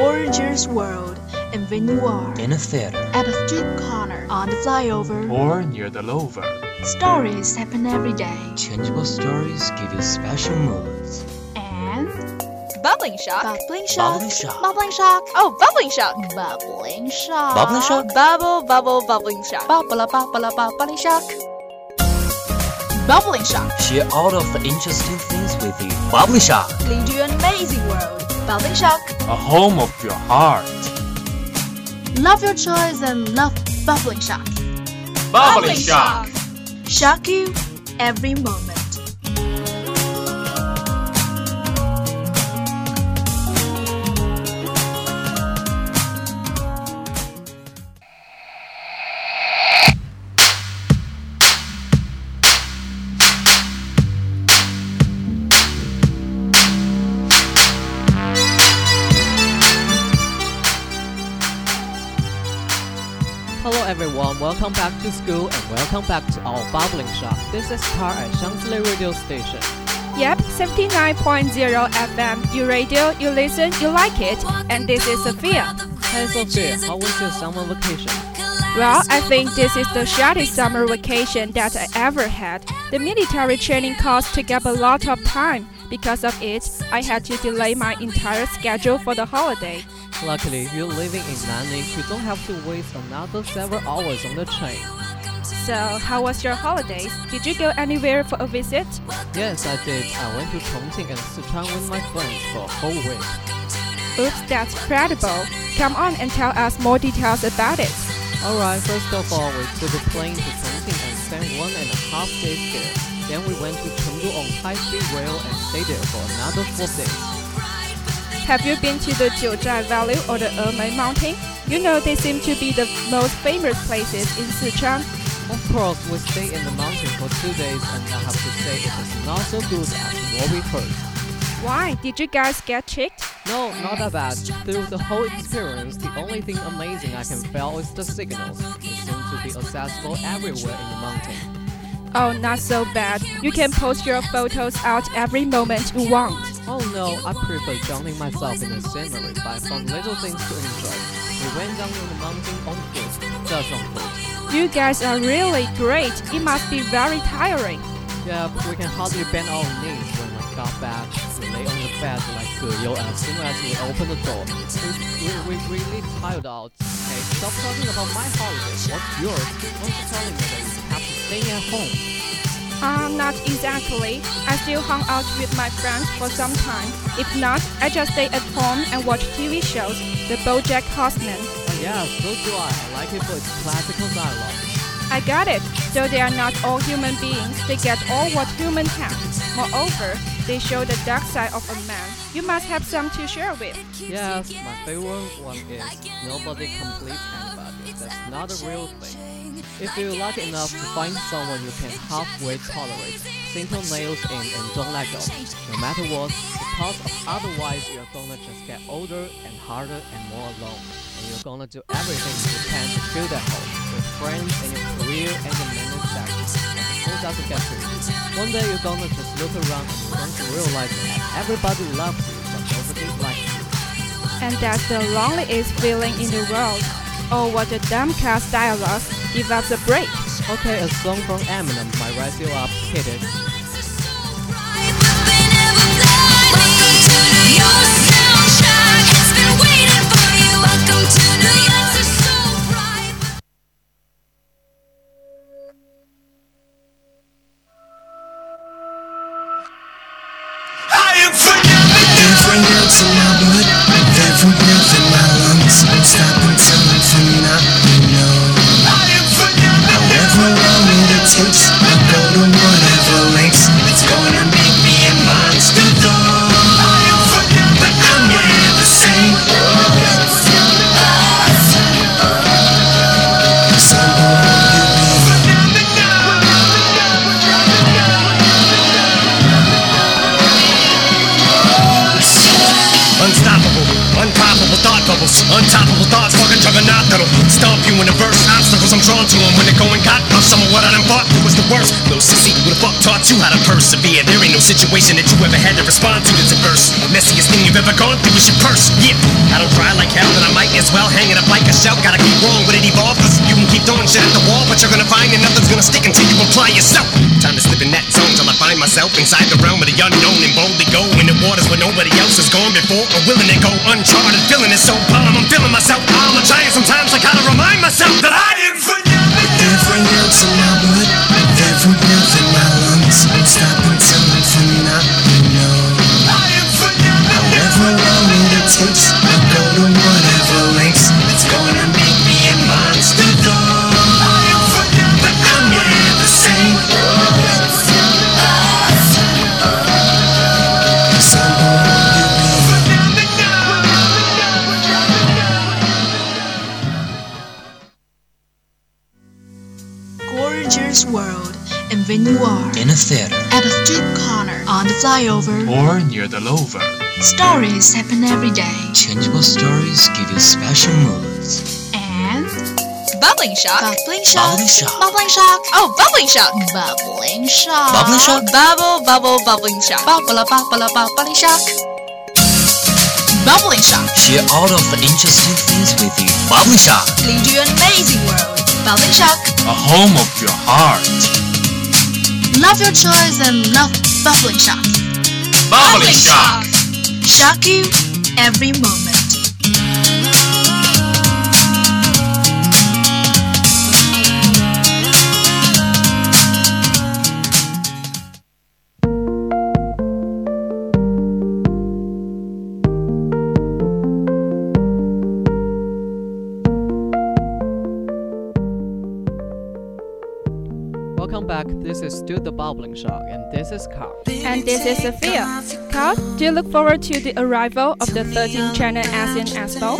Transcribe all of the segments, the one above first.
gorgeous world. And when you are in a theater, at a street corner, on the flyover, or near the lover, stories happen every day. Changeable stories give you special moods. And Bubbling shock. bubbling shock. Bubbling shock. bubbling shock, Oh, bubbling shock. bubbling shock, Bubbling shock. Bubble, bubble, bubbling shock. bubble, bubble, bubbling shock, bubbling shock. Share all of the interesting things with you. Bubbling shock. Lead you an amazing world. Bubbling shock. a home of your heart. Love your choice and love bubbling shock. Bubbling shock. Shock you every moment. Welcome back to school and welcome back to our bubbling shock. This is Tar at Shanghai Radio Station. Yep, 79.0 FM. You radio, you listen, you like it. And this is Sophia. Hi Sophia, how was your summer vacation? Well, I think this is the shortest summer vacation that I ever had. The military training course took up a lot of time. Because of it, I had to delay my entire schedule for the holiday. Luckily, you're living in Nanning, you don't have to waste another several hours on the train. So, how was your holidays? Did you go anywhere for a visit? Yes, I did. I went to Chongqing and Sichuan with my friends for a whole week. Oops, that's incredible. Come on and tell us more details about it. Alright, first of all, uh, we took a plane to Chongqing and spent one and a half days there. Then we went to Chengdu on high-speed rail and stayed there for another four days. Have you been to the Jiuzhai Valley or the Emei Mountain? You know they seem to be the most famous places in Sichuan. Of course, we stayed in the mountain for two days and I have to say it is not so good as what we heard. Why? Did you guys get tricked? No, not that bad. Through the whole experience, the only thing amazing I can feel is the signals. They seem to be accessible everywhere in the mountain. Oh, not so bad. You can post your photos out every moment you want. Oh no, I prefer drowning myself in the scenery, but I found little things to enjoy. We went down in the mountain on foot, just on foot. You guys are really great. It must be very tiring. Yeah, we can hardly bend our knees when we got back. We lay on the bed like Ge You as soon as we opened the door. We, we, we really tired out. Hey, stop talking about my holiday. What's yours? Why don't you telling me that you have to stay at home? Uh, not exactly. I still hung out with my friends for some time. If not, I just stay at home and watch TV shows. The BoJack Horseman. Oh yeah, so do I. I like it for its classical dialogue. I got it. Though they are not all human beings, they get all what humans have. Moreover, they show the dark side of a man. You must have some to share with. Yes, my favorite one is nobody completes anybody. That's not a real thing. If you're lucky enough to find someone you can halfway tolerate, simple nails in and don't let go, no matter what, because otherwise you're gonna just get older and harder and more alone, and you're gonna do everything you can to fill that hole with friends and your career and your mental sex. And it doesn't get to you. One day you're gonna just look around and you're going to realize that everybody loves you, but nobody likes you. And that's the loneliest feeling in the world. Oh, what a dumb cast dialogue. Give us a break. Okay, a song from Eminem might rise you up. Hit it. You the verse. Obstacles I'm drawn to them when they're going got up. Some of what I done fought through was the worst. Little sissy, who the fuck taught you how to persevere? There ain't no situation that you ever had to respond to that's adverse. Messiest thing you've ever gone through is your purse. Yeah, I don't cry like hell, then I might as well hang it up like a shell. Gotta keep wrong, but it evolve, cause you can keep throwing shit at the wall, but you're gonna find that nothing's gonna stick until you apply yourself. Time to slip in that zone till I find myself inside the realm of the unknown and boldly go in the waters where nobody else has gone before or willing to go uncharted. Feeling it so bomb, I'm feeling myself. I'm a giant sometimes. I gotta In a theater. at a street corner, on the flyover, Or near the lover. stories happen every day. Changeable stories give you special moods. And Bubbling shock. bubbling shock, Bubbling shock. bubbling shock, Oh, bubbling shock. bubbling shock, Bubbling shock. Bubble, bubble, bubbling shock. bubble, bubble, bubbling shock, bubbling shock. Share all of the interesting things with you. Bubbling Shock. Lead you an amazing world. Bubbling shock. A home of your heart. Love your choice and love Bubbling shock. Bubbling shock. Shock you every moment. Welcome back. This is still the Bubbling Shock, and this is Carl. And this is Sophia. Carl, do you look forward to the arrival of the 13th China ASEAN Expo?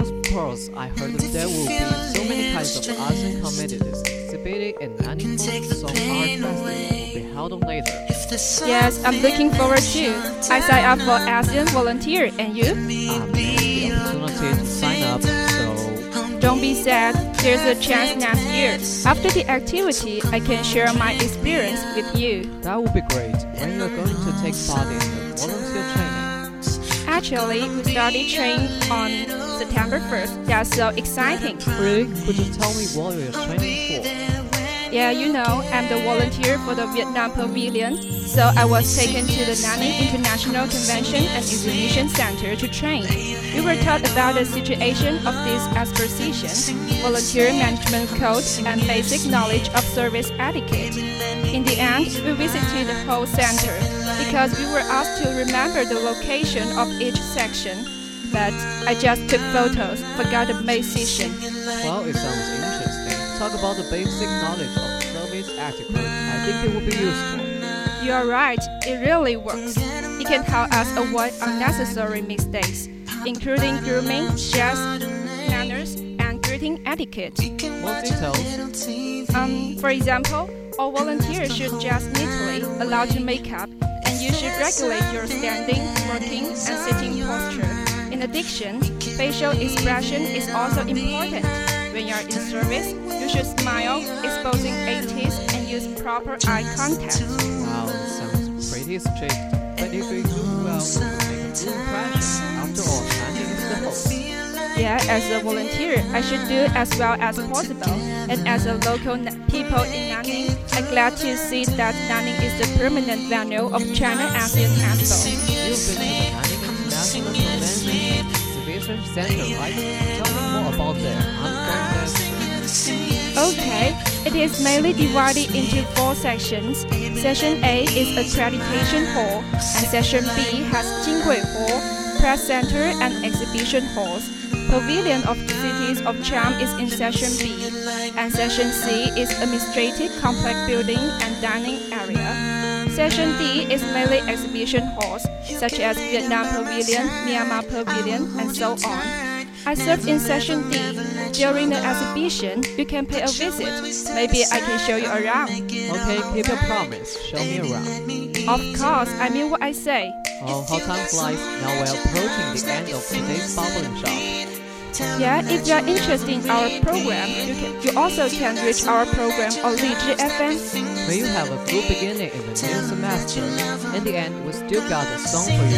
Of course, I heard that there will be so many kinds of ASEAN communities exhibiting and Nanning Song Art Festival will be held on later. Yes, I'm looking forward too. I signed up for ASEAN volunteer, and you? Um, the opportunity to sign up, so Don't be sad, there's a chance next year. After the activity, I can share my experience with you. that would be great when you're going to take part in the volunteer training. Actually, we started training on September 1st. That's so exciting. Really? Could you tell me what you're training? Yeah, you know, I'm the volunteer for the Vietnam Pavilion, so I was taken to the Nanning International Convention and Exhibition Center to train. We were taught about the situation of this exposition, volunteer management code, and basic knowledge of service etiquette. In the end, we visited the whole center because we were asked to remember the location of each section. But I just took photos, forgot the main session. Well, it sounds interesting. Talk about the basic knowledge of service etiquette. I think it will be useful. You are right, it really works. It can help us avoid unnecessary mistakes, including grooming, dress, manners, and greeting etiquette. More details? Um, for example, all volunteers should dress neatly, allow to make up, and you should regulate your standing, working, and sitting posture. In addition, facial expression is also important. When you're in service, you should smile, exposing teeth, and use proper eye contact. Wow, sounds pretty strict. But if we do well, we make a good impression. After all, Nanning is the host. Yeah, as a volunteer, I should do as well as possible. And as a local people in Nanning, I'm glad to see that Nanning is the permanent venue of China ASEAN Expo. You've been to the Nanning International Convention Exhibition Center, right? Tell me more about that. Okay, it is mainly divided into four sections. Section A is accreditation hall, and section B has Jinghui Hall, press center, and exhibition halls. Pavilion of the Cities of Charm is in section B, and section C is administrative complex building and dining area. Section D is mainly exhibition halls, such as Vietnam Pavilion, Myanmar Pavilion, and so on. I served in Session D. During the exhibition, you can pay a visit. Maybe I can show you around. Okay, keep your promise. Show me around. Of course, I mean what I say. Oh, how time flies. Now we're approaching the end of today's bubbling shock. Yeah, if you are interested in our program, you can you also can reach our program on Lizhi FM. May you have a good beginning in the new semester. In the end, we still got a song for you.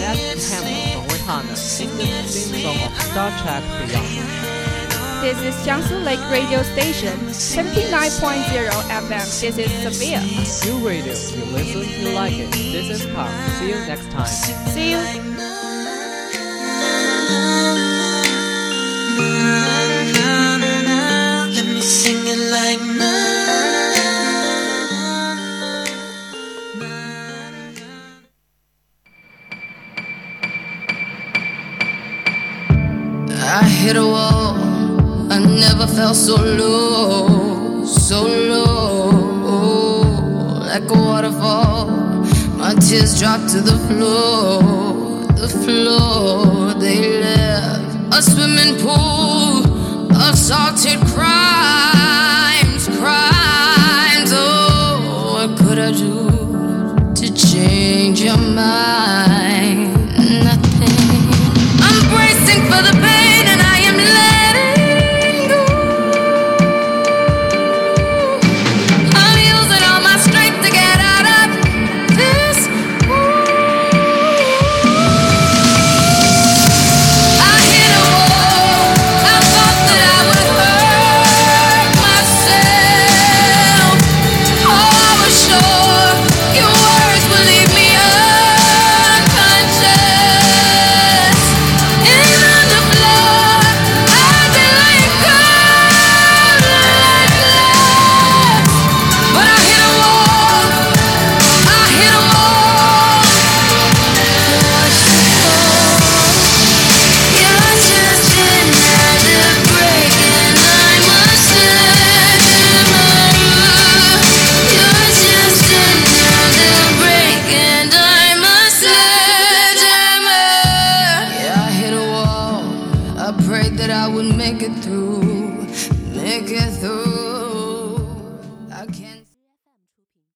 That's Hammer from Rihanna, in the theme song of Star Trek Beyond. This is Xiangsi Lake Radio Station, 79.0 FM. This is Sophia. You radio, you listen, you like it. This is Carl. See you next time. See you. Felt so low, so low, like a waterfall. My tears dropped to the floor, the floor. They left a swimming pool of salted crimes, crimes. Oh, what could I do to change your mind?